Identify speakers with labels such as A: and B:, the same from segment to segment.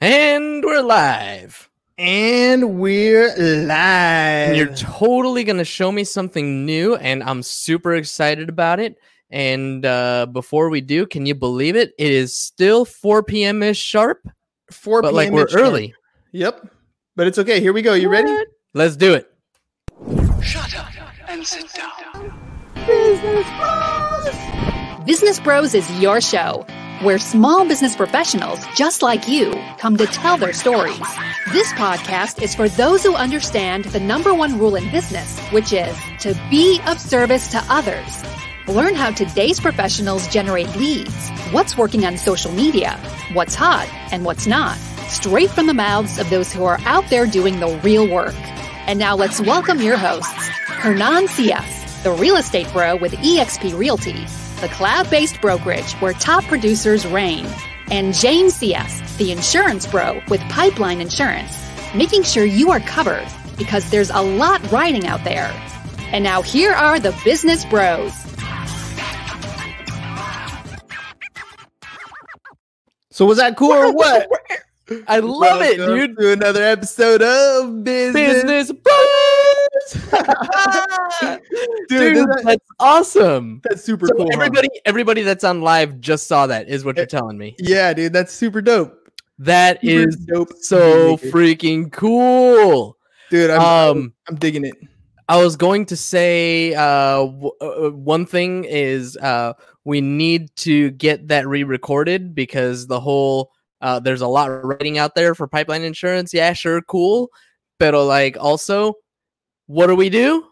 A: And we're live.
B: And we're live.
A: And you're totally going to show me something new, and I'm super excited about it. And uh, before we do, can you believe it? It is still 4 p.m. ish sharp,
B: 4
A: but
B: p.m.
A: like we're
B: -ish sharp.
A: early.
B: Yep. But it's okay. Here we go. You ready?
A: Let's do it.
C: Shut up and sit down.
D: Business Bros. Business Bros is your show, where small business professionals just like you come to tell their stories. This podcast is for those who understand the number one rule in business, which is to be of service to others. Learn how today's professionals generate leads, what's working on social media, what's hot and what's not, straight from the mouths of those who are out there doing the real work. And now let's welcome your hosts, Hernan Cias, the real estate bro with eXp Realty, the cloud-based brokerage where top producers reign, and James CS, the insurance bro with Pipeline Insurance, making sure you are covered because there's a lot riding out there. And now here are the business bros.
B: So was that cool or what?
A: I love it,
B: Welcome
A: dude.
B: To another episode of Business.
A: Business Bros.
B: Dude,
A: Dude,
B: that-
A: that's awesome.
B: That's super
A: So
B: cool. huh?
A: everybody, everybody that's on live just saw that. Is what you're telling me.
B: Yeah, dude, that's super dope.
A: That
B: Super
A: is
B: dope.
A: so
B: dude.
A: freaking cool.
B: Dude, I'm,
A: Um,
B: I'm digging it.
A: I was going to say uh, w- uh, one thing is uh, we need to get that re-recorded because the whole uh, there's a lot of writing out there for pipeline insurance. Yeah, sure, cool, but like also, what do we do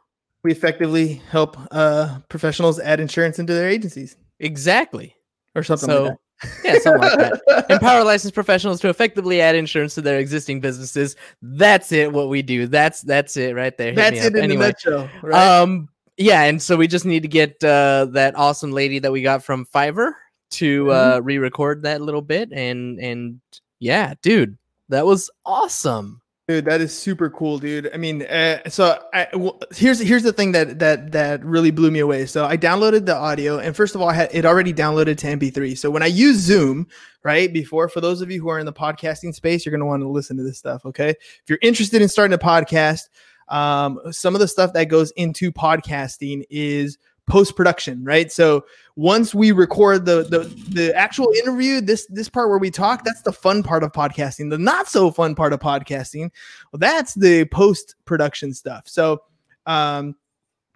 B: We effectively help uh, professionals add insurance into their agencies
A: exactly?
B: or something
A: So
B: like
A: yeah, something like
B: that.
A: Empower licensed professionals to effectively add insurance to their existing businesses. That's it. What we do. That's that's it right there. Hit
B: That's it in
A: anyway.
B: a nutshell, right?
A: Um, yeah, and so we just need to get uh, that awesome lady that we got from Fiverr to
B: Mm-hmm.
A: uh, re-record that little bit, and and yeah, dude, that was awesome.
B: Dude, that is super cool, dude. I mean, uh, so I, well, here's here's the thing that that that really blew me away. So I downloaded the audio, and first of all, I had it already downloaded to MP3. So when I use Zoom, right before, for those of you who are in the podcasting space, you're gonna want to listen to this stuff. Okay, if you're interested in starting a podcast, um, some of the stuff that goes into podcasting is post production, right? So once we record the the the actual interview, this this part where we talk, that's the fun part of podcasting. The not so fun part of podcasting, well, that's the post production stuff. So, um,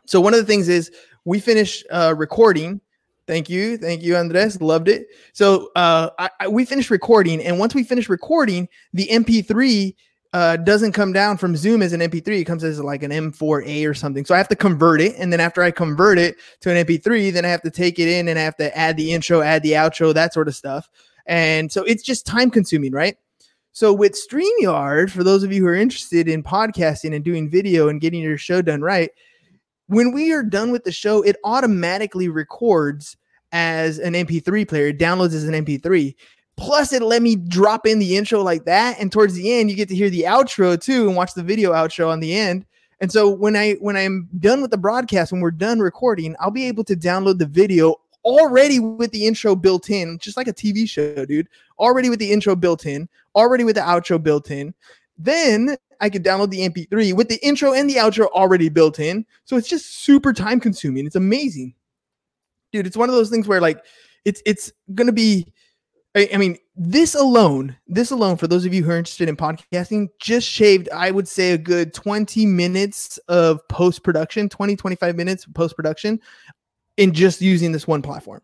B: so one of the things is we finish uh, recording. Thank you, thank you, Andres. Loved it. So uh, I, I, we finished recording, and once we finish recording, the MP3 uh, doesn't come down from Zoom as an MP3. It comes as like an M4A or something. So I have to convert it, and then after I convert it to an MP3, then I have to take it in and I have to add the intro, add the outro, that sort of stuff. And so it's just time consuming, right? So with StreamYard, for those of you who are interested in podcasting and doing video and getting your show done right, when we are done with the show, it automatically records as an MP3 player, it downloads as an MP3. Plus, it let me drop in the intro like that, and towards the end, you get to hear the outro too, and watch the video outro on the end. And so when I when I'm done with the broadcast, when we're done recording, I'll be able to download the video already with the intro built in, just like a TV show, dude. Already with the intro built in, already with the outro built in. Then I could download the MP3 with the intro and the outro already built in. So it's just super time consuming. It's amazing. Dude, it's one of those things where like it's it's gonna be I, I mean, this alone, this alone, for those of you who are interested in podcasting, just shaved, I would say, a good 20 minutes of post production, 20, 25 minutes of post production in just using this one platform.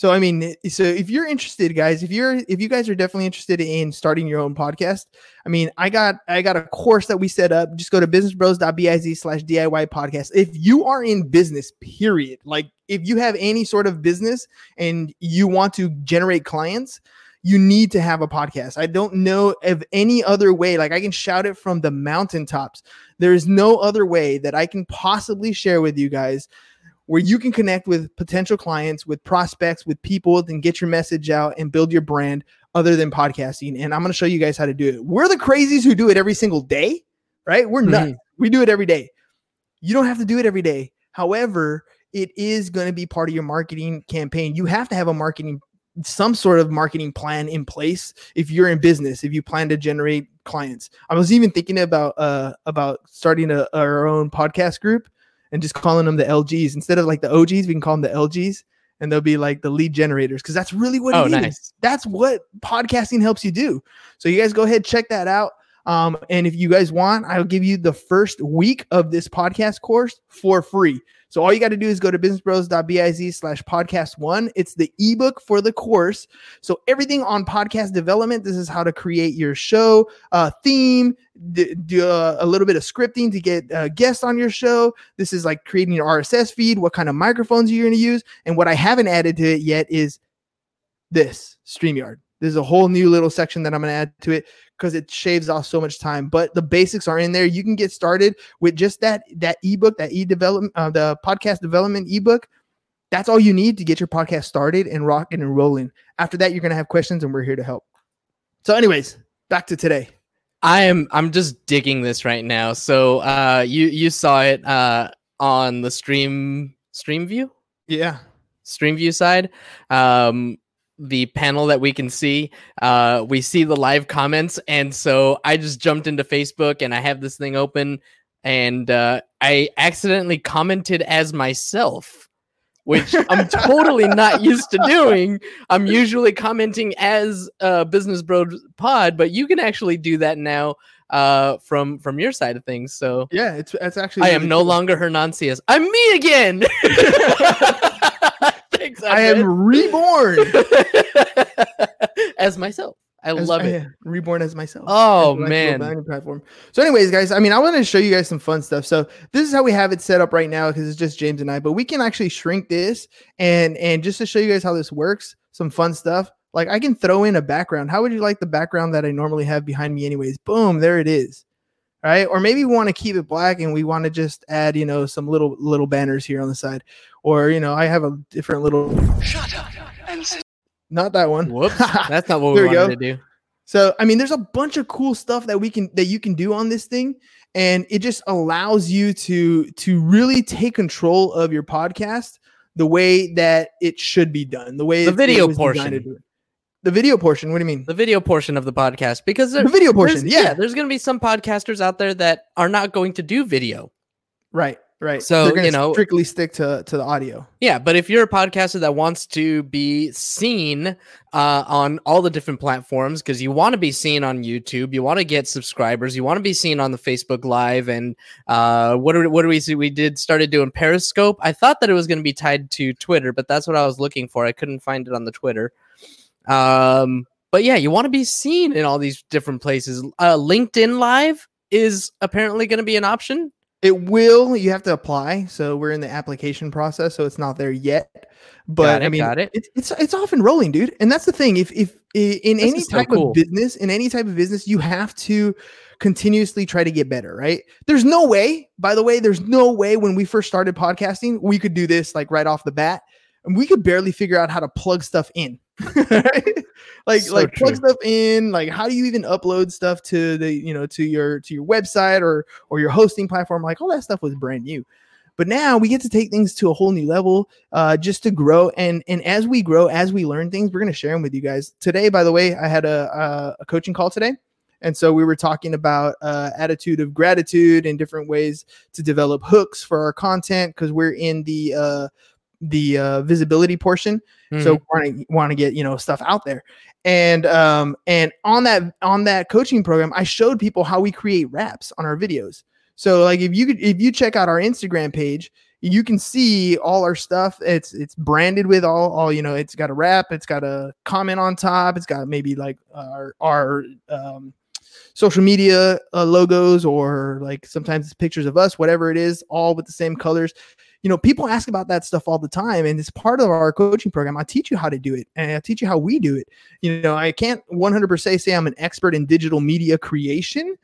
B: So, I mean, so if you're interested, guys, if you're, if you guys are definitely interested in starting your own podcast, I mean, I got, I got a course that we set up. Just go to businessbros.biz slash DIY podcast. If you are in business, period, like if you have any sort of business and you want to generate clients, you need to have a podcast. I don't know of any other way. Like I can shout it from the mountaintops. There is no other way that I can possibly share with you guys where you can connect with potential clients, with prospects, with people, then get your message out and build your brand other than podcasting. And I'm going to show you guys how to do it. We're the crazies who do it every single day, right? We're nuts. We do it every day. You don't have to do it every day. However, it is going to be part of your marketing campaign. You have to have a marketing some sort of marketing plan in place if you're in business if you plan to generate clients i was even thinking about uh about starting a, our own podcast group and just calling them the lgs instead of like the og's we can call them the lgs and they'll be like the lead generators because that's really what
A: Oh,
B: it is.
A: nice.
B: That's what podcasting helps you do. So you guys go ahead check that out. Um, and if you guys want, I'll give you the first week of this podcast course for free. So all you got to do is go to businessbros.biz slash podcast one. It's the ebook for the course. So everything on podcast development. This is how to create your show uh, theme, d- do uh, a little bit of scripting to get uh, guests on your show. This is like creating your RSS feed, what kind of microphones you're going to use. And what I haven't added to it yet is this StreamYard. There's a whole new little section that I'm going to add to it because it shaves off so much time. But the basics are in there. You can get started with just that that ebook, that e development, uh, the podcast development ebook. That's all you need to get your podcast started and rocking and rolling. After that, you're going to have questions, and we're here to help. So, anyways, back to today.
A: I am I'm just digging this right now. So uh you you saw it uh on the stream stream view?
B: Yeah.
A: Stream view side. Um the panel that we can see uh we see the live comments and so i just jumped into facebook and i have this thing open and uh i accidentally commented as myself which i'm totally not used to doing i'm usually commenting as uh business bro pod but you can actually do that now uh from from your side of things so
B: Yeah. It's it's actually.
A: i am no longer hernancias i'm me again Thanks,
B: I am reborn.
A: as myself. I
B: As-
A: love it.
B: reborn as myself.
A: Oh, man.
B: platform. So, anyways, guys, I mean, I want to show you guys some fun stuff. So, this is how we have it set up right now because it's just James and I. But we can actually shrink this and and just to show you guys how this works, some fun stuff. Like I can throw in a background. How would you like the background that I normally have behind me? Anyways, boom, there it is. All right. Or maybe we want to keep it black and we want to just add, you know, some little little banners here on the side. Or you know, I have a different little.
C: Shut up and sit
B: Not that one.
A: Whoops. That's not what we
B: we
A: wanted
B: go.
A: to do.
B: So I mean, there's a bunch of cool stuff that we can that you can do on this thing, and it just allows you to to really take control of your podcast the way that it should be done. The way
A: The
B: it- it
A: video
B: was designed to
A: portion.
B: The video portion. What do you mean?
A: The video portion of the podcast because there,
B: The video
A: there's-
B: portion. Yeah.
A: there's going to be some podcasters out there that are not going to do video.
B: Right. Right.
A: So, you know-
B: strictly stick to to the audio.
A: Yeah, but if you're a podcaster that wants to be seen uh, on all the different platforms, because you want to be seen on YouTube, you want to get subscribers, you want to be seen on the Facebook Live, and uh, what do what do we see? We did started doing Periscope. I thought that it was going to be tied to Twitter, but that's what I was looking for. I couldn't find it on the Twitter. Um, but yeah, you want to be seen in all these different places. Uh, LinkedIn Live is apparently going to be an option.
B: It will. You have to apply. So we're in the application process. So it's not there yet. But
A: Got it,
B: I mean,
A: got it.
B: It's, it's it's off and rolling, dude. And that's the thing. If if in
A: This
B: any
A: is so
B: type
A: cool.
B: of business, in any type of business, you have to continuously try to get better, right? There's no way. By the way, there's no way when we first started podcasting, we could do this like right off the bat, and we could barely figure out how to plug stuff in. Like
A: So
B: like plug stuff in. Like how do you even upload stuff to the you know to your to your website or or your hosting platform? Like all that stuff was brand new. But now we get to take things to a whole new level, uh, just to grow. And and as we grow, as we learn things, we're gonna share them with you guys. Today, by the way, I had a a, a coaching call today, and so we were talking about uh, attitude of gratitude and different ways to develop hooks for our content because we're in the uh, the uh, visibility portion. So
A: Mhm.
B: want to want to get you know stuff out there. And um and on that on that coaching program i showed people how we create wraps on our videos. So like if you could if you check out our instagram page you can see all our stuff. It's it's branded with all all you know it's got a wrap it's got a comment on top it's got maybe like our our um social media uh, logos or like sometimes it's pictures of us whatever it is all with the same colors you know, people ask about that stuff all the time, and it's part of our coaching program. I teach you how to do it, and I teach you how we do it. You know, I can't 100% say I'm an expert in digital media creation,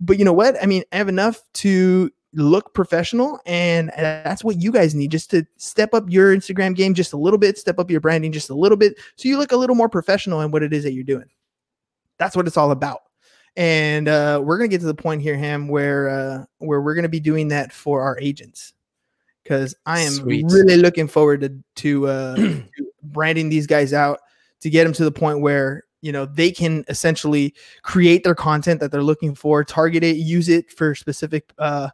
B: but you know what? I mean, I have enough to look professional, and that's what you guys need just to step up your Instagram game just a little bit, step up your branding just a little bit, so you look a little more professional in what it is that you're doing. That's what it's all about. And uh, we're gonna get to the point here, Ham, where uh, where we're gonna be doing that for our agents because I am
A: Sweet.
B: really looking forward to to, uh, to branding these guys out to get them to the point where you know they can essentially create their content that they're looking for, target it, use it for specific uh,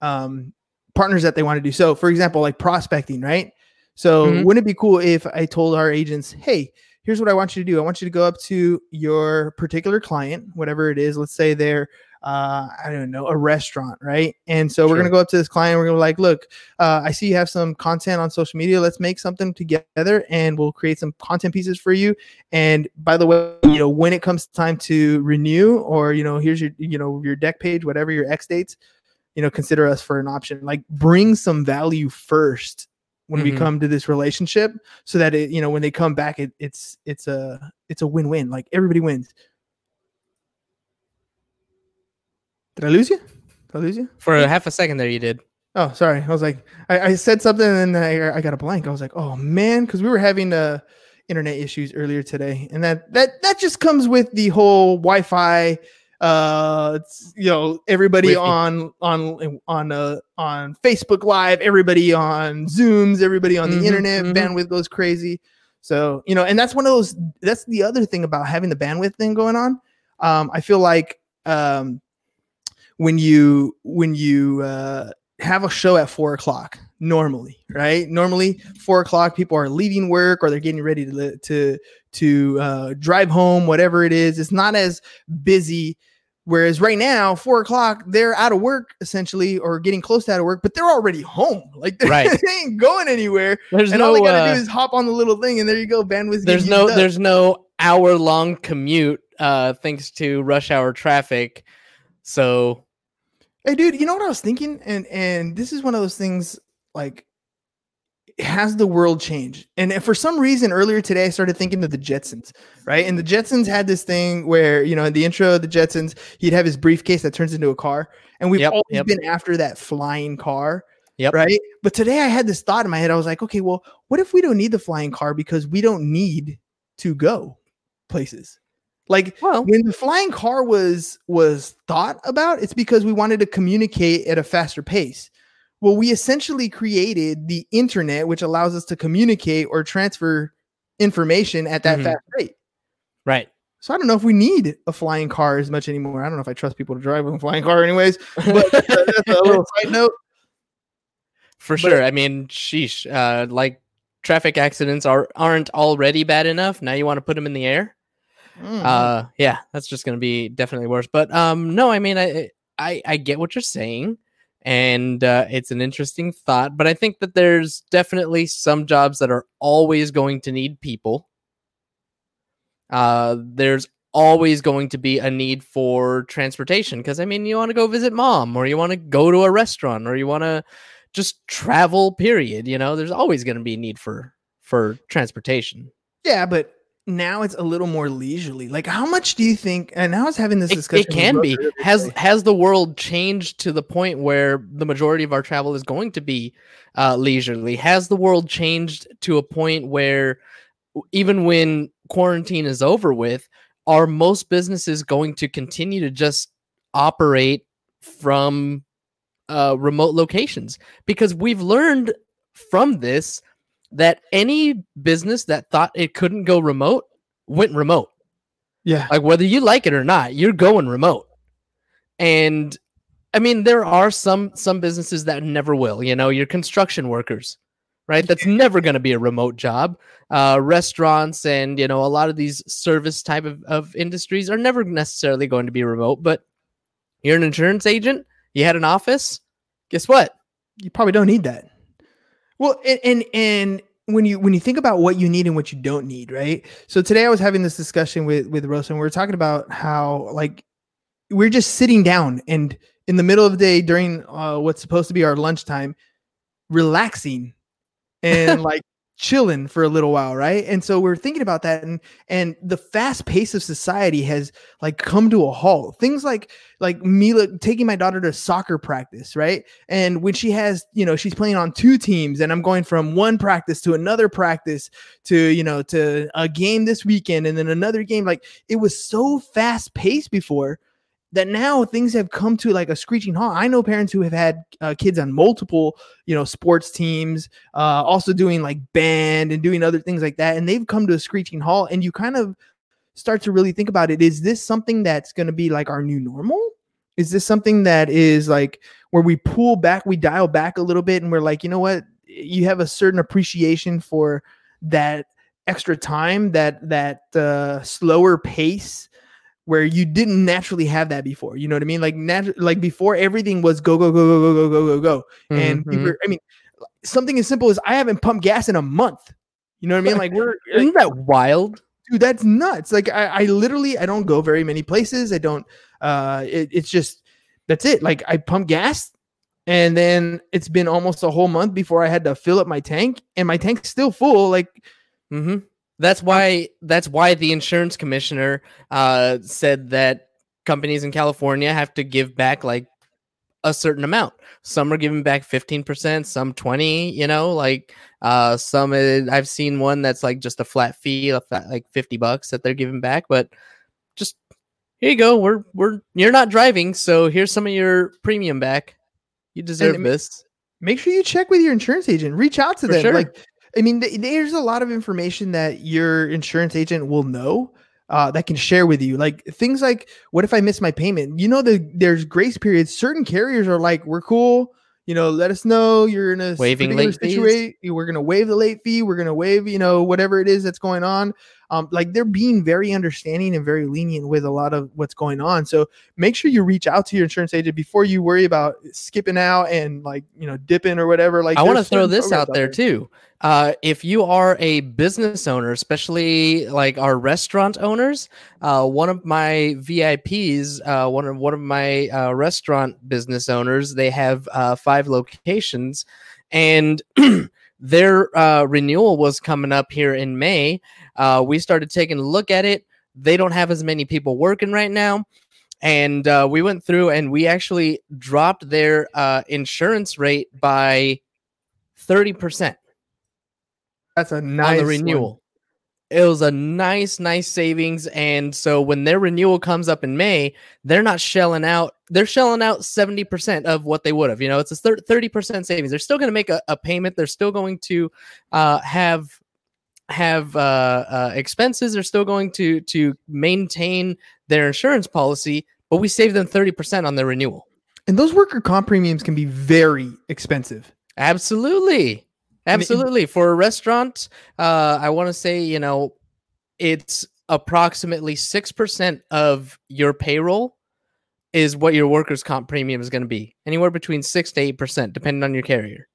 B: um, partners that they want to do. So, for example, like prospecting, right? So,
A: Mhm.
B: wouldn't it be cool if I told our agents, hey, here's what I want you to do. I want you to go up to your particular client, whatever it is. Let's say they're, uh, I don't know, a restaurant, right? And so we're gonna go up to this client. We're gonna be like, look, uh, I see you have some content on social media. Let's make something together, and we'll create some content pieces for you. And by the way, you know, when it comes time to renew, or you know, here's your, you know, your deck page, whatever your X dates, you know, consider us for an option. Like, bring some value first when we
A: Mhm.
B: come to this relationship so that it you know when they come back it, it's it's a it's a win-win like everybody wins did i lose you? Did i lose you?
A: For a half a second there, you did.
B: oh sorry. I was like i, I said something and then I, I got a blank. I was like oh man because we were having uh internet issues earlier today. And that that that just comes with the whole wi-fi uh you know everybody on on on uh on facebook live everybody on zooms everybody on the
A: Mhm,
B: internet
A: mhm.
B: bandwidth goes crazy. So you know and that's one of those that's the other thing about having the bandwidth thing going on. Um i feel like um when you when you uh have a show at four o'clock normally right normally four o'clock people are leaving work or they're getting ready to to to uh, drive home whatever it is it's not as busy whereas right now four o'clock they're out of work essentially or getting close to out of work but they're already home like they
A: Right.
B: ain't going anywhere
A: There's
B: and
A: no.
B: all they gotta
A: uh,
B: do is hop on the little thing and there you go bandwidth
A: there's no. There's no hour long commute. Uh, thanks to rush hour traffic. So
B: Hey, dude, you know what I was thinking, and and this is one of those things like has the world changed? And for some reason earlier today I started thinking of the Jetsons, right? And the Jetsons had this thing where you know in the intro of the Jetsons he'd have his briefcase that turns into a car, and we've
A: Yep,
B: always
A: yep.
B: been after that flying car.
A: Yep.
B: Right. But today I had this thought in my head. I was like, okay, well, what if we don't need the flying car because we don't need to go places? Like
A: well,
B: when the flying car was was thought about it's because we wanted to communicate at a faster pace well we essentially created the internet which allows us to communicate or transfer information at that
A: Mhm.
B: fast rate
A: right.
B: so i don't know if we need a flying car as much anymore i don't know if i trust people to drive a flying car anyways but that's a, little side note
A: For
B: But-
A: sure. I mean, sheesh. Uh, like traffic accidents are aren't already bad enough. Now you want to put them in the air.
B: Mm,
A: Uh, yeah, that's just gonna be definitely worse. But um, no, I mean, I I, I get what you're saying, and uh, it's an interesting thought. But I think that there's definitely some jobs that are always going to need people. Uh, there's always going to be a need for transportation because I mean, you want to go visit mom, or you want to go to a restaurant, or you want to just travel. Period. You know, there's always going to be a need for for transportation.
B: yeah but now it's a little more leisurely. Like how much do you think and i was having this discussion
A: it
B: with
A: can be. Has has the world changed to the point where the majority of our travel is going to be uh, leisurely? Has the world changed to a point where even when quarantine is over with are most businesses going to continue to just operate from uh, remote locations? Because we've learned from this that any business that thought it couldn't go remote went remote.
B: Yeah.
A: Like whether you like it or not you're going remote. And i mean there are some some businesses that never will you know your construction workers right? That's never going to be a remote job. Uh restaurants and you know a lot of these service type of, of industries are never necessarily going to be remote but you're an insurance agent you had an office guess what?
B: You probably don't need that. Well, and, and and when you when you think about what you need and what you don't need, right? So today I was having this discussion with with Rosa, and we were talking about how like we're just sitting down and in the middle of the day during uh, what's supposed to be our lunchtime, relaxing and like chilling for a little while, right? And so we're thinking about that, and and the fast pace of society has like come to a halt. Things like like Mila taking my daughter to soccer practice, right? And when she has, you know, she's playing on two teams, and I'm going from one practice to another practice to, you know, to a game this weekend and then another game. Like it was so fast paced before. That now things have come to like a screeching halt. I know parents who have had uh, kids on multiple, you know, sports teams, uh, also doing like band and doing other things like that, and they've come to a screeching halt. And you kind of start to really think about it: is this something that's going to be like our new normal? Is this something that is like where we pull back, we dial back a little bit, and we're like, you know what? You have a certain appreciation for that extra time, that that uh, slower pace where you didn't naturally have that before. You know what I mean? Like nat- like before everything was go go go go go go go go go. And
A: Mhm.
B: people, I mean, something as simple as I haven't pumped gas in a month. You know what I mean? Like we're
A: Isn't that wild?
B: dude, that's nuts. Like I, I literally I don't go very many places. I don't uh it, it's just that's it. Like I pump gas and then it's been almost a whole month before I had to fill up my tank and my tank's still full. Like mm
A: hmm That's why. That's why the insurance commissioner uh, said that companies in California have to give back like a certain amount. Some are giving back fifteen percent, some twenty. You know, like uh, some uh, I've seen one that's like just a flat fee, of like fifty bucks that they're giving back. But just here you go. We're we're you're not driving, so here's some of your premium back. You deserve
B: mean,
A: this.
B: make sure you check with your insurance agent. Reach out to
A: For
B: them.
A: sure.
B: Like, I mean, th- there's a lot of information that your insurance agent will know uh, that can share with you. Like things like, what if I miss my payment? You know, the, there's grace periods. Certain carriers are like, we're cool. You know, let us know you're in a
A: Waiving late fees?
B: We're going to waive the late fee. We're going to waive, you know, whatever it is that's going on. Um, like they're being very understanding and very lenient with a lot of what's going on. So make sure you reach out to your insurance agent before you worry about skipping out and like you know dipping or whatever. Like
A: I want to throw this out there too. Uh, if you are a business owner, especially like our restaurant owners, uh, one of my VIPs, uh, one of one of my uh, restaurant business owners, they have uh, five locations, and their uh, renewal was coming up here in May. Uh, we started taking a look at it. They don't have as many people working right now. And uh, we went through and we actually dropped their uh, insurance rate by 30%
B: That's a nice
A: on the
B: one.
A: It was a nice, nice savings. And so when their renewal comes up in May, they're not shelling out, they're shelling out 70% of what they would have. You know, it's a 30% savings. They're still going to make a, a payment. They're still going to uh, have have uh, uh, expenses. They're still going to to maintain their insurance policy, but we save them 30% on their renewal.
B: And those worker comp premiums can be very expensive.
A: Absolutely. Absolutely. For a restaurant, uh, I want to say, you know, it's approximately 6% of your payroll is what your workers' comp premium is going to be. Anywhere between 6 to 8%, depending on your carrier.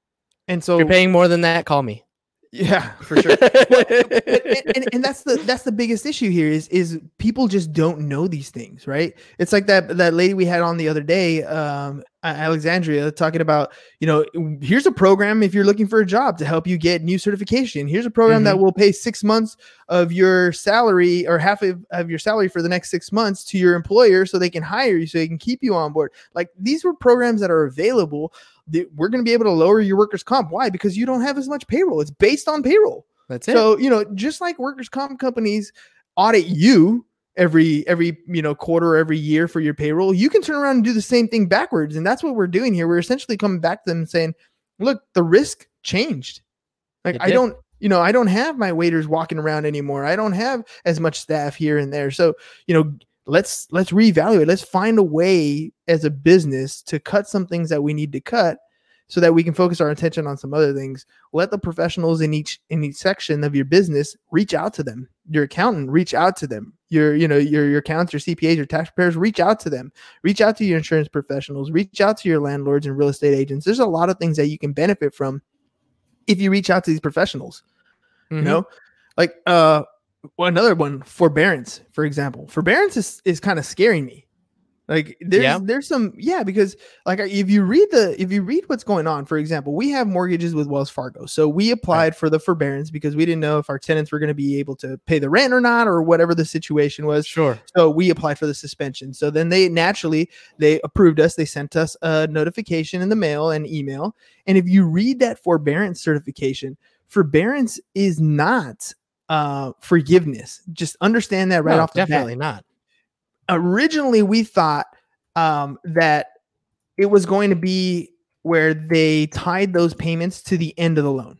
B: And so If
A: you're paying more than that, call me.
B: Yeah, for sure. and, and, and that's the that's the biggest issue here is is people just don't know these things right? It's like that that lady we had on the other day um alexandria talking about you know here's a program if you're looking for a job to help you get new certification. Here's a program that will pay six months of your salary or half of, of your salary for the next six months to your employer so they can hire you so they can keep you on board. Like these were programs that are available we're going to be able to lower your workers comp why because you don't have as much payroll it's based on payroll
A: That's it.
B: so you know, just like workers' comp companies audit you every every you know quarter, every year for your payroll, you can turn around and do the same thing backwards, and that's what we're doing here. We're essentially coming back to them saying, "Look, the risk changed. Like
A: It
B: I
A: did.
B: don't, you know, I don't have my waiters walking around anymore. I don't have as much staff here and there. So you know." Let's let's reevaluate. Let's find a way as a business to cut some things that we need to cut so that we can focus our attention on some other things. Let the professionals in each in each section of your business reach out to them. Your accountant reach out to them. Your you know your your accountants your cpas your tax preparers reach out to them. Reach out to your insurance professionals. Reach out to your landlords and real estate agents. There's a lot of things that you can benefit from if you reach out to these professionals
A: Mhm.
B: you know? Like uh well, another one forbearance for example forbearance is, is kind of scaring me like there's
A: Yeah.
B: there's some yeah because like if you read the if you read what's going on for example we have mortgages with wells fargo so we applied for the forbearance because we didn't know if our tenants were going to be able to pay the rent or not or whatever the situation was
A: Sure.
B: so we applied for the suspension. So then they naturally they approved us. They sent us a notification in the mail and email. And if you read that forbearance certification, forbearance is not uh forgiveness. Just understand that right
A: No,
B: off the
A: definitely
B: bat.
A: not.
B: Originally we thought um, that it was going to be where they tied those payments to the end of the loan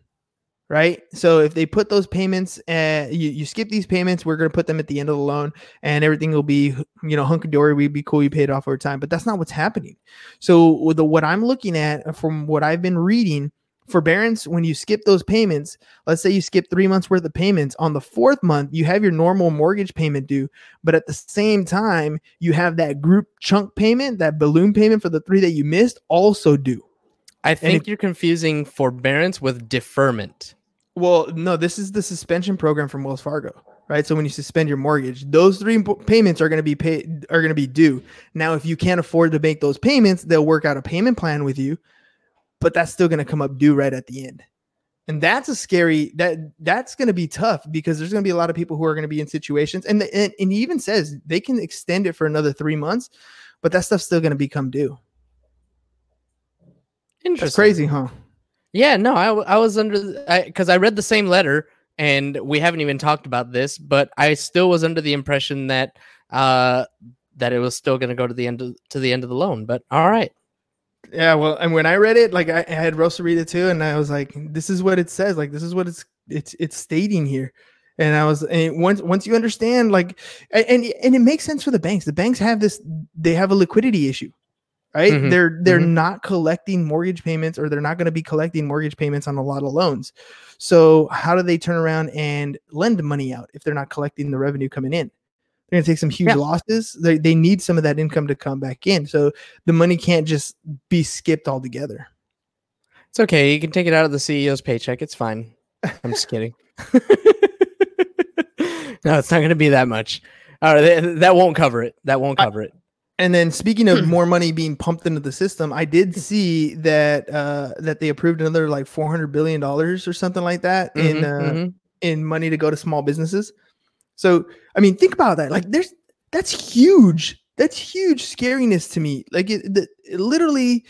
B: right? So if they put those payments, uh, you, you skip these payments, we're going to put them at the end of the loan and everything will be, you know, hunky dory. We'd be cool. You paid off over time, but that's not what's happening. So the, what I'm looking at uh, from what I've been reading forbearance, when you skip those payments, let's say you skip three months worth of payments on the fourth month, you have your normal mortgage payment due, but at the same time, you have that group chunk payment, that balloon payment for the three that you missed also due.
A: I think you're confusing forbearance with deferment.
B: Well, no, this is the suspension program from Wells Fargo, right? So when you suspend your mortgage, those three payments are going to be paid are going to be due. Now, if you can't afford to make those payments, they'll work out a payment plan with you, but that's still going to come up due right at the end. And that's a scary that that's going to be tough because there's going to be a lot of people who are going to be in situations and, the, and and he even says they can extend it for another 3 months, but that stuff's still going to become due.
A: Interesting.
B: That's crazy, huh?
A: Yeah, no, I, I was under because I, I read the same letter and we haven't even talked about this, but I still was under the impression that uh that it was still going to go to the end of to the end of the loan. But all right,
B: Yeah, well, and when I read it, like I, I had Rosa read it too, and I was like, "This is what it says. Like this is what it's it's it's stating here." And I was, and once once you understand, like, a- and and it makes sense for the banks. The banks have this; they have a liquidity issue, right?
A: Mhm,
B: They're they're
A: mhm.
B: not collecting mortgage payments, or they're not going to be collecting mortgage payments on a lot of loans. So how do they turn around and lend money out if they're not collecting the revenue coming in? They're going to take some huge
A: Yeah.
B: losses. They they need some of that income to come back in. So the money can't just be skipped altogether.
A: it's okay. You can take it out of the CEO's paycheck. It's fine. I'm just kidding. no, it's not going to be that much. All right, th- that won't cover it. That won't
B: I-
A: cover it.
B: And then speaking of more money being pumped into the system, I did see that uh, that they approved another like four hundred billion dollars or something like that in
A: Mhm,
B: uh,
A: mhm.
B: in money to go to small businesses. So I mean, think about that. Like, there's that's huge. That's huge scariness to me. Like, it, the, it literally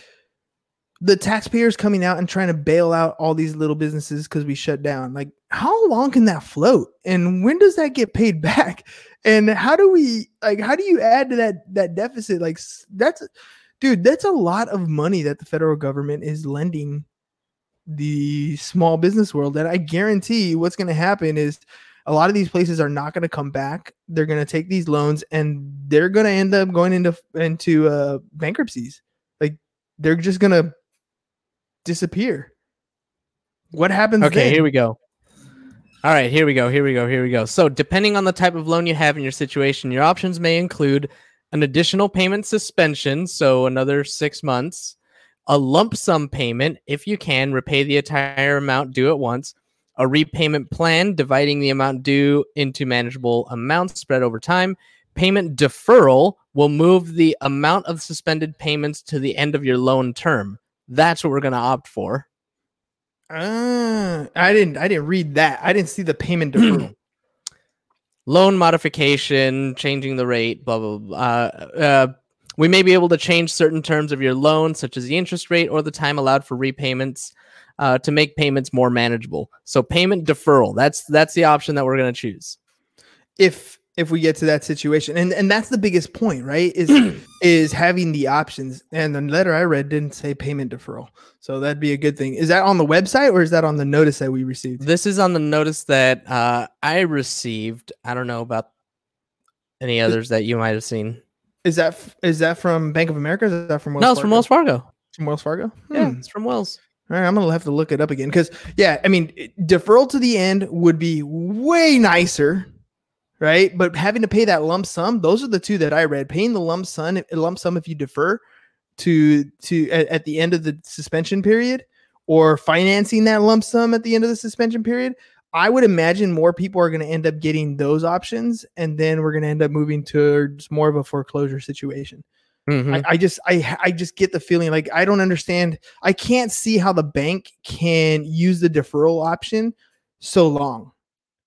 B: the taxpayers coming out and trying to bail out all these little businesses because we shut down. Like, how long can that float? And when does that get paid back? And how do we like? How do you add to that that deficit? Like, that's dude, that's a lot of money that the federal government is lending the small business world. And I guarantee what's going to happen is a lot of these places are not going to come back. They're going to take these loans and they're going to end up going into into uh, bankruptcies. Like they're just going to disappear. What happens?
A: Okay,
B: then?
A: here we go. All right, here we go. Here we go. Here we go. So, depending on the type of loan you have in your situation, your options may include an additional payment suspension, so another six months, a lump sum payment, if you can, repay the entire amount due at once, a repayment plan, dividing the amount due into manageable amounts spread over time. Payment deferral will move the amount of suspended payments to the end of your loan term. That's what we're going to opt for.
B: Ah, I didn't. I didn't read that. I didn't see the payment deferral.
A: loan modification, changing the rate, blah blah blah. Uh, uh, we may be able to change certain terms of your loan, such as the interest rate or the time allowed for repayments, uh, to make payments more manageable. So payment deferral. That's that's the option that we're going to choose.
B: if if we get to that situation and and that's the biggest point right is is having the options and the letter i read didn't say payment deferral so that'd be a good thing is that on the website or is that on the notice that we received
A: This is on the notice that uh, I received. I don't know about any others that you might have seen.
B: is that is that from bank of america is that from wells
A: no, it's from
B: Fargo?
A: Wells Fargo.
B: from wells fargo
A: Yeah,
B: Hmm.
A: it's from Wells.
B: All right i'm gonna have to look it up again because yeah i mean deferral to the end would be way nicer right? But having to pay that lump sum those are the two that i read. Paying the lump sum lump sum if you defer to to at, at the end of the suspension period or financing that lump sum at the end of the suspension period i would imagine more people are going to end up getting those options and then we're going to end up moving towards more of a foreclosure situation
A: Mhm.
B: I, I just I I just get the feeling like I don't understand. I can't see how the bank can use the deferral option so long.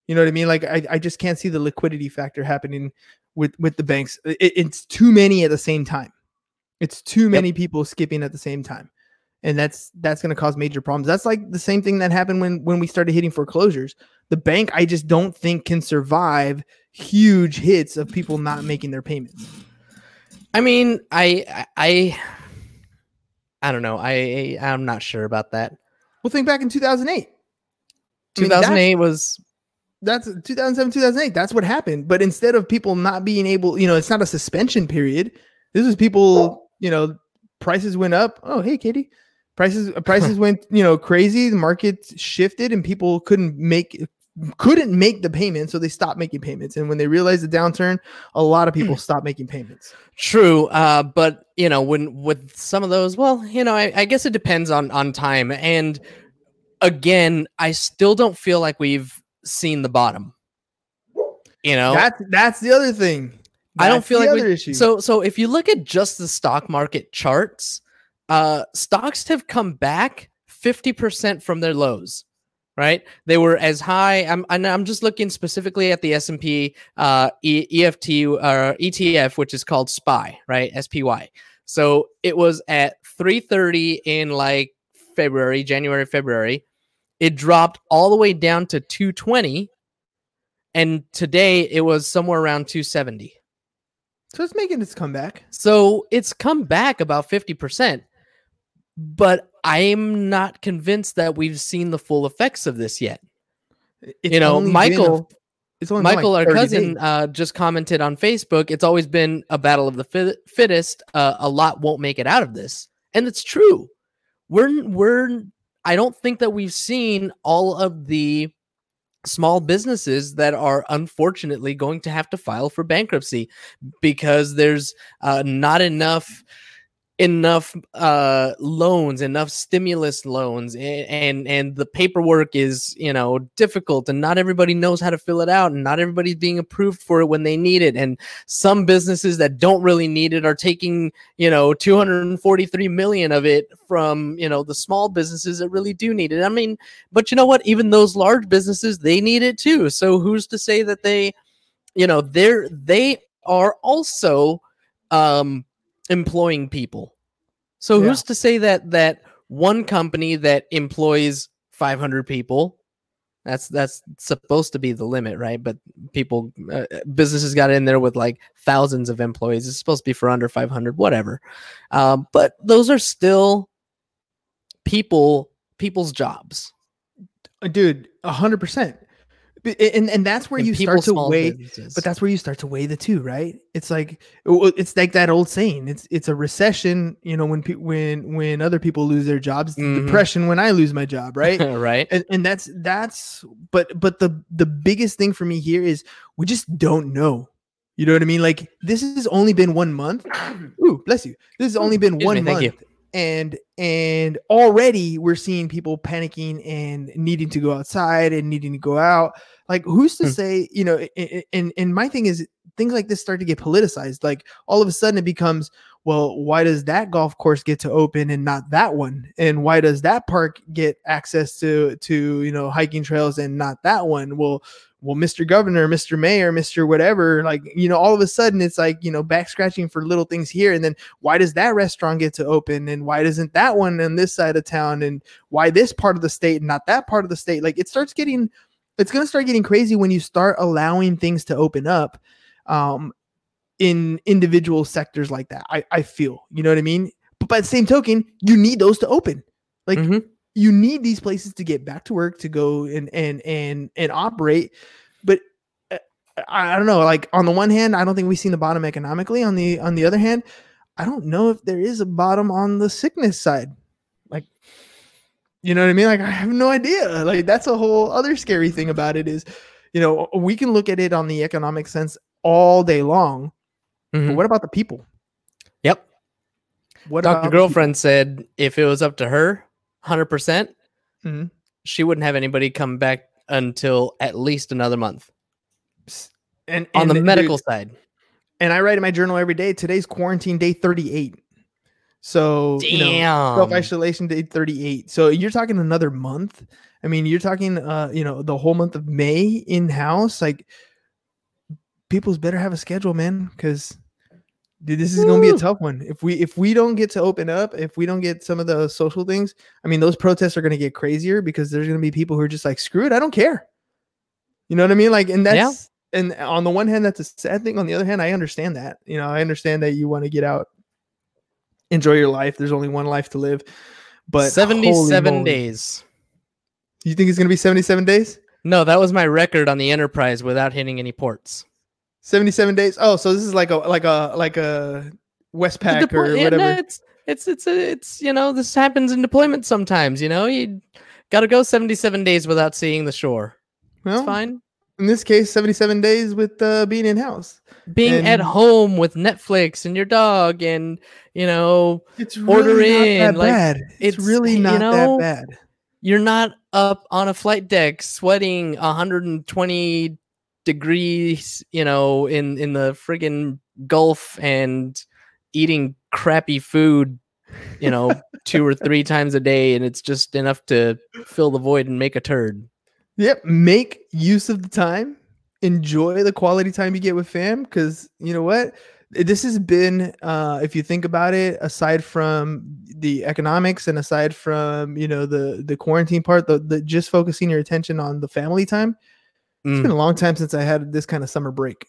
B: You know what I mean? Like I, I just can't see the liquidity factor happening with with the banks. It- it's too many at the same time. It's too many people skipping at the same time. And that's that's going to cause major problems. That's like the same thing that happened when when we started hitting foreclosures. The bank I just don't think can survive huge hits of people not making their payments.
A: I mean, I I I don't know. I I'm not sure about that.
B: Well, think back in 2008. I mean,
A: 2008 was
B: that's 2007 2008 that's what happened but instead of people not being able you know it's not a suspension period this is people you know prices went up oh hey katie prices prices went you know crazy the market shifted and people couldn't make couldn't make the payments so they stopped making payments and when they realized the downturn a lot of people stopped making payments
A: True, uh, but you know, when with some of those, well, you know, I, I guess it depends on on time. And again, I still don't feel like we've seen the bottom. You know,
B: that's that's the other thing
A: I don't feel like we,
B: issue
A: so. So if you look at just the stock market charts, uh, stocks have come back fifty percent from their lows. Right, they were as high. I'm and I'm just looking specifically at the S and P uh, e- EFT or ETF, which is called SPY, right? SPY. So it was at 330 in like February, January, February. It dropped all the way down to 220, and today it was somewhere around 270.
B: so it's making its comeback
A: So it's come back about 50%. But I'm not convinced that we've seen the full effects of this yet.
B: It's
A: you know,
B: been a-
A: Michael,
B: it's only
A: Michael,
B: like
A: our cousin, uh, just commented on Facebook. It's always been a battle of the fit- fittest. Uh, a lot won't make it out of this, and it's true. We're we're. I don't think that we've seen all of the small businesses that are unfortunately going to have to file for bankruptcy because there's uh, not enough enough uh loans enough stimulus loans and, and the paperwork is you know difficult and not everybody knows how to fill it out and not everybody's being approved for it when they need it and some businesses that don't really need it are taking you know 243 million of it from you know the small businesses that really do need it. I mean but you know what? Even those large businesses they need it too so who's to say that they you know they're they are also um employing people. So
B: Yeah.
A: who's to say that that one company that employs 500 people that's that's supposed to be the limit right? But people uh, businesses got in there with like thousands of employees. It's supposed to be for under 500 whatever. Um, but those are still people people's jobs.
B: Dude, a hundred percent. B- And and that's where
A: and
B: you start to weigh.
A: businesses.
B: But that's where you start to weigh the two, right? It's like it's like that old saying. It's it's a recession. You know, when pe- when when other people lose their jobs,
A: Mhm.
B: depression when I lose my job, right?
A: right
B: and, and that's that's but but the the biggest thing for me here is we just don't know you know what i mean like this has only been one month ooh bless you this has only been
A: Excuse
B: one
A: me,
B: month. And and already we're seeing people panicking and needing to go outside and needing to go out. Like who's to
A: Hmm.
B: say you know and and my thing is things like this start to get politicized. Like all of a sudden it becomes well why does that golf course get to open and not that one? And why does that park get access to to you know hiking trails and not that one? Well well mr governor mr mayor mr whatever like you know all of a sudden it's like you know back scratching for little things here. And then why does that restaurant get to open? And why doesn't that one on this side of town? And why this part of the state and not that part of the state? Like it starts getting it's going to start getting crazy when you start allowing things to open up um in individual sectors like that i i feel you know what i mean? But by the same token you need those to open. Like
A: Mhm.
B: You need these places to get back to work to go and and and and operate but uh, I, I don't know like on the one hand i don't think we've seen the bottom economically on the on the other hand i don't know if there is a bottom on the sickness side like you know what i mean like i have no idea like that's a whole other scary thing about it is you know we can look at it on the economic sense all day long but
A: Mhm.
B: what about the people
A: yep
B: what
A: Dr.
B: the people?
A: Girlfriend said if it was up to her, 100%,
B: Mhm.
A: she wouldn't have anybody come back until at least another month
B: and,
A: on
B: and
A: the
B: dude,
A: medical side.
B: and I write in my journal every day. Today's quarantine day 38. So you know, self isolation day 38. So you're talking another month. I mean, you're talking uh, you know, the whole month of May in house. Like people's better have a schedule, man, because dude, this is gonna be a tough one. If we if we don't get to open up, if we don't get some of the social things, I mean, those protests are gonna get crazier because there's gonna be people who are just like, screw it, I don't care. You know what I mean? Like, and that's
A: Yeah.
B: and on the one hand, that's a sad thing. On the other hand, I understand that. You know, I understand that you want to get out, enjoy your life. There's only one life to live. But
A: 77 days.
B: You think it's gonna be 77 days?
A: No, that was my record on the Enterprise without hitting any ports.
B: 77 days. Oh, so this is like a like a like a Westpac
A: Deploy-
B: or
A: yeah,
B: whatever.
A: no, it's it's it's it's you know this happens in deployment sometimes. You know you got to go 77 days without seeing the shore.
B: well,
A: It's fine.
B: in this case, 77 days with uh, being in house.
A: Being at home with Netflix and your dog and you know
B: It's really not that
A: like,
B: bad. It's,
A: it's,
B: really
A: you
B: not
A: know,
B: that bad.
A: you're not up on a flight deck sweating 120 degrees, you know, in in the friggin' Gulf and eating crappy food, you know, two or three times a day, and it's just enough to fill the void and make a turd.
B: Yep. Make use of the time. Enjoy the quality time you get with fam. Because you know what? This has been, uh, if you think about it, aside from the economics and aside from you know the the quarantine part, the, the just focusing your attention on the family time. It's
A: Mm.
B: been a long time since I had this kind of summer break.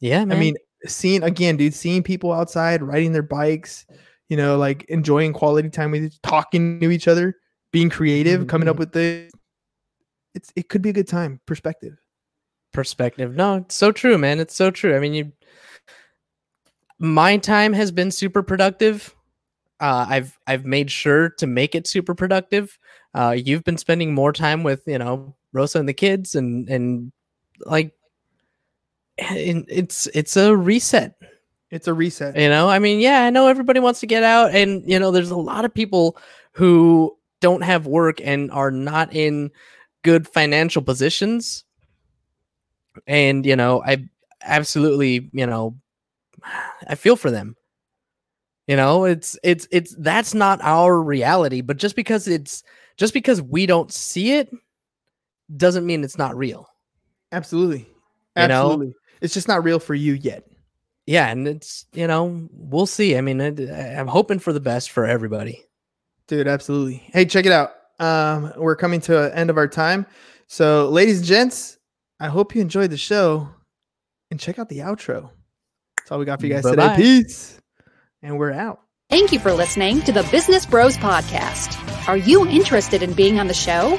A: Yeah, man.
B: I mean, seeing again, dude, seeing people outside riding their bikes, you know, like enjoying quality time with each, talking to each other, being creative, coming up
A: Mhm.
B: with the. It's it could be a good time. Perspective.
A: perspective. No, it's so true, man. It's so true. I mean, you my time has been super productive. Uh, I've I've made sure to make it super productive. Uh, you've been spending more time with you know Rosa and the kids, and and like, and it's it's a reset.
B: It's a reset.
A: You know, I mean, yeah, I know everybody wants to get out, and you know, there's a lot of people who don't have work and are not in good financial positions. And you know, I absolutely, you know, I feel for them. You know, it's it's it's that's not our reality, but just because it's just because we don't see it doesn't mean it's not real.
B: Absolutely.
A: You know?
B: Absolutely. It's just not real for you yet.
A: Yeah, and it's you know, we'll see. I mean, I, I'm hoping for the best for everybody.
B: Dude, absolutely. Hey, check it out. Um, we're coming to an end of our time. So, ladies and gents, I hope you enjoyed the show and check out the outro. That's all we got for you guys
A: Bye-bye.
B: today. Peace. And we're out.
D: Thank you for listening to the Business Bros Podcast. Are you interested in being on the show?